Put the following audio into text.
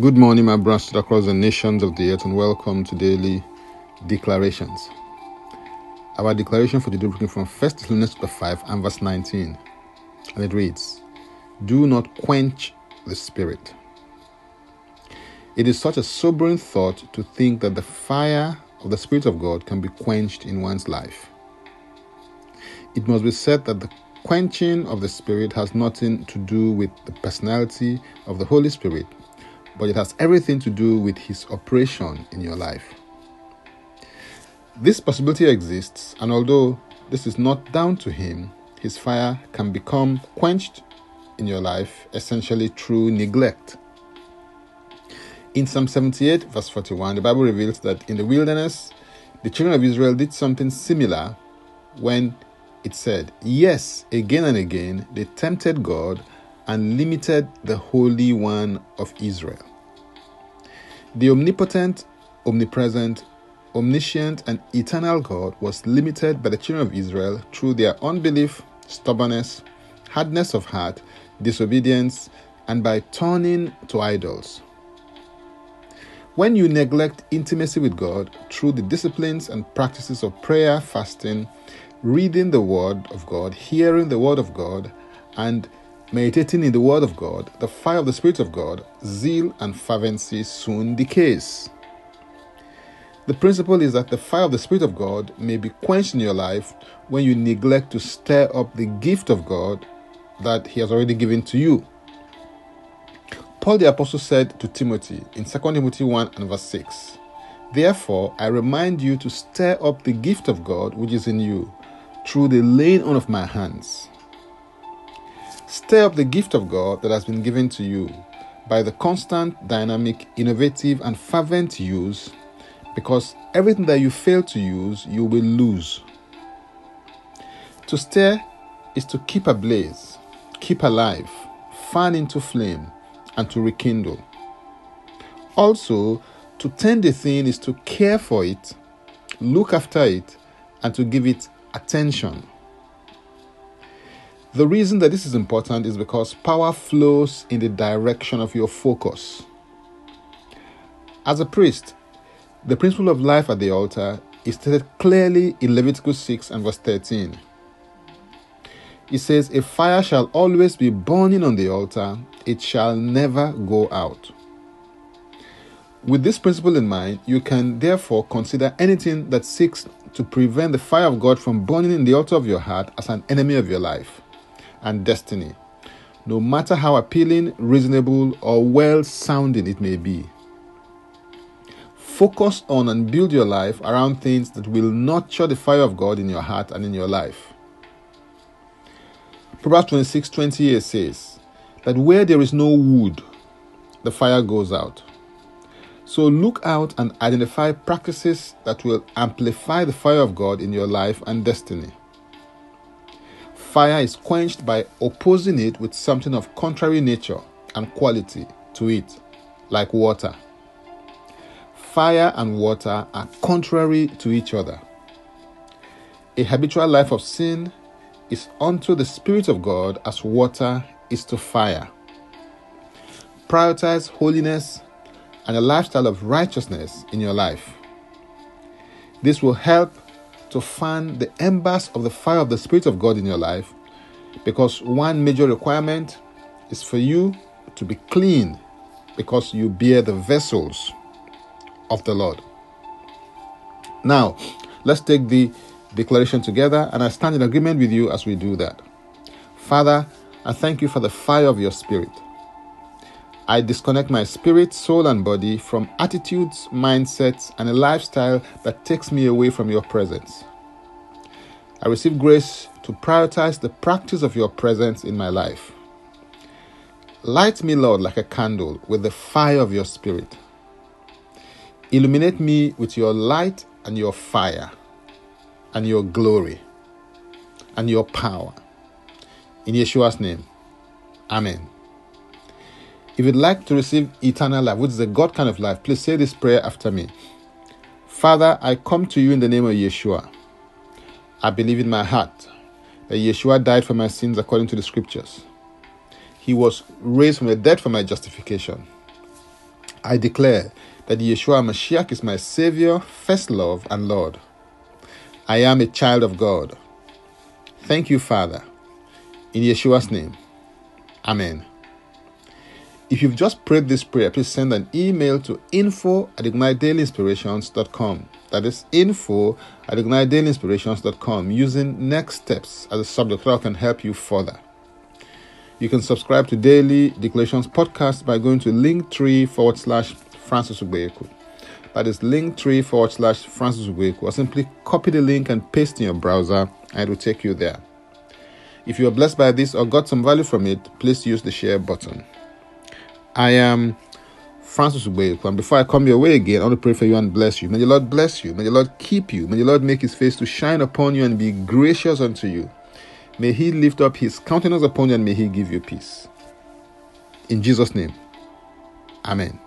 Good morning, my brothers across the nations of the earth, and welcome to daily declarations. Our declaration for today is from 1 Thessalonians 5 and verse 19, and it reads, Do not quench the spirit. It is such a sobering thought to think that the fire of the Spirit of God can be quenched in one's life. It must be said that the quenching of the Spirit has nothing to do with the personality of the Holy Spirit, but it has everything to do with His operation in your life. This possibility exists, and although this is not down to Him, His fire can become quenched in your life essentially through neglect. In Psalm 78, verse 41, the Bible reveals that in the wilderness, the children of Israel did something similar when it said, Yes, again and again, they tempted God and limited the Holy One of Israel. The omnipotent, omnipresent, omniscient, and eternal God was limited by the children of Israel through their unbelief, stubbornness, hardness of heart, disobedience, and by turning to idols. When you neglect intimacy with God through the disciplines and practices of prayer, fasting, reading the Word of God, hearing the Word of God, and meditating in the Word of God, the fire of the Spirit of God, zeal and fervency soon decays. The principle is that the fire of the Spirit of God may be quenched in your life when you neglect to stir up the gift of God that He has already given to you. Paul the Apostle said to Timothy in 2 Timothy 1 and verse 6 Therefore, I remind you to stir up the gift of God which is in you through the laying on of my hands. Stir up the gift of God that has been given to you by the constant, dynamic, innovative, and fervent use, because everything that you fail to use, you will lose. To stir is to keep ablaze, keep alive, fan into flame, and to rekindle. Also, to tend a thing is to care for it, look after it, and to give it attention. The reason that this is important is because power flows in the direction of your focus. As a priest, the principle of life at the altar is stated clearly in Leviticus 6 and verse 13. It says, A fire shall always be burning on the altar, it shall never go out. With this principle in mind, you can therefore consider anything that seeks to prevent the fire of God from burning in the altar of your heart as an enemy of your life and destiny, no matter how appealing, reasonable, or well sounding it may be. Focus on and build your life around things that will nurture the fire of God in your heart and in your life. Proverbs 26 28 says that where there is no wood, the fire goes out. So look out and identify practices that will amplify the fire of God in your life and destiny. Fire is quenched by opposing it with something of contrary nature and quality to it, like water. Fire and water are contrary to each other. A habitual life of sin is unto the Spirit of God as water is to fire. Prioritize holiness and a lifestyle of righteousness in your life. This will help to fan the embers of the fire of the Spirit of God in your life because one major requirement is for you to be clean because you bear the vessels of the Lord. Now, let's take the declaration together and I stand in agreement with you as we do that. Father, I thank you for the fire of your Spirit. I disconnect my spirit, soul, and body from attitudes, mindsets, and a lifestyle that takes me away from your presence. I receive grace to prioritize the practice of your presence in my life. Light me, Lord, like a candle with the fire of your spirit. Illuminate me with your light and your fire, and your glory, and your power. In Yeshua's name, Amen. If you'd like to receive eternal life, which is a God kind of life, please say this prayer after me. Father, I come to you in the name of Yeshua. I believe in my heart that Yeshua died for my sins according to the scriptures. He was raised from the dead for my justification. I declare that Yeshua Mashiach is my Savior, first love, and Lord. I am a child of God. Thank you, Father. In Yeshua's name. Amen. If you've just prayed this prayer, please send an email to info at ignitedailyinspirations.com. That is info at ignitedailyinspirations.com using next steps as a subject that can help you further. You can subscribe to Daily Declarations podcast by going to linktree forward slash Francis Ubeku. That is linktree forward slash Francis Ubeku. Or simply copy the link and paste in your browser and it will take you there. If you are blessed by this or got some value from it, please use the share button. I am Francis Ubeku, and before I come your way again, I want to pray for you and bless you. May the Lord bless you. May the Lord keep you. May the Lord make his face to shine upon you and be gracious unto you. May he lift up his countenance upon you and may he give you peace. In Jesus' name, Amen.